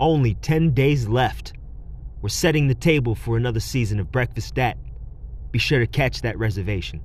Only 10 days left. We're setting the table for another season of Breakfast At. Be sure to catch that reservation.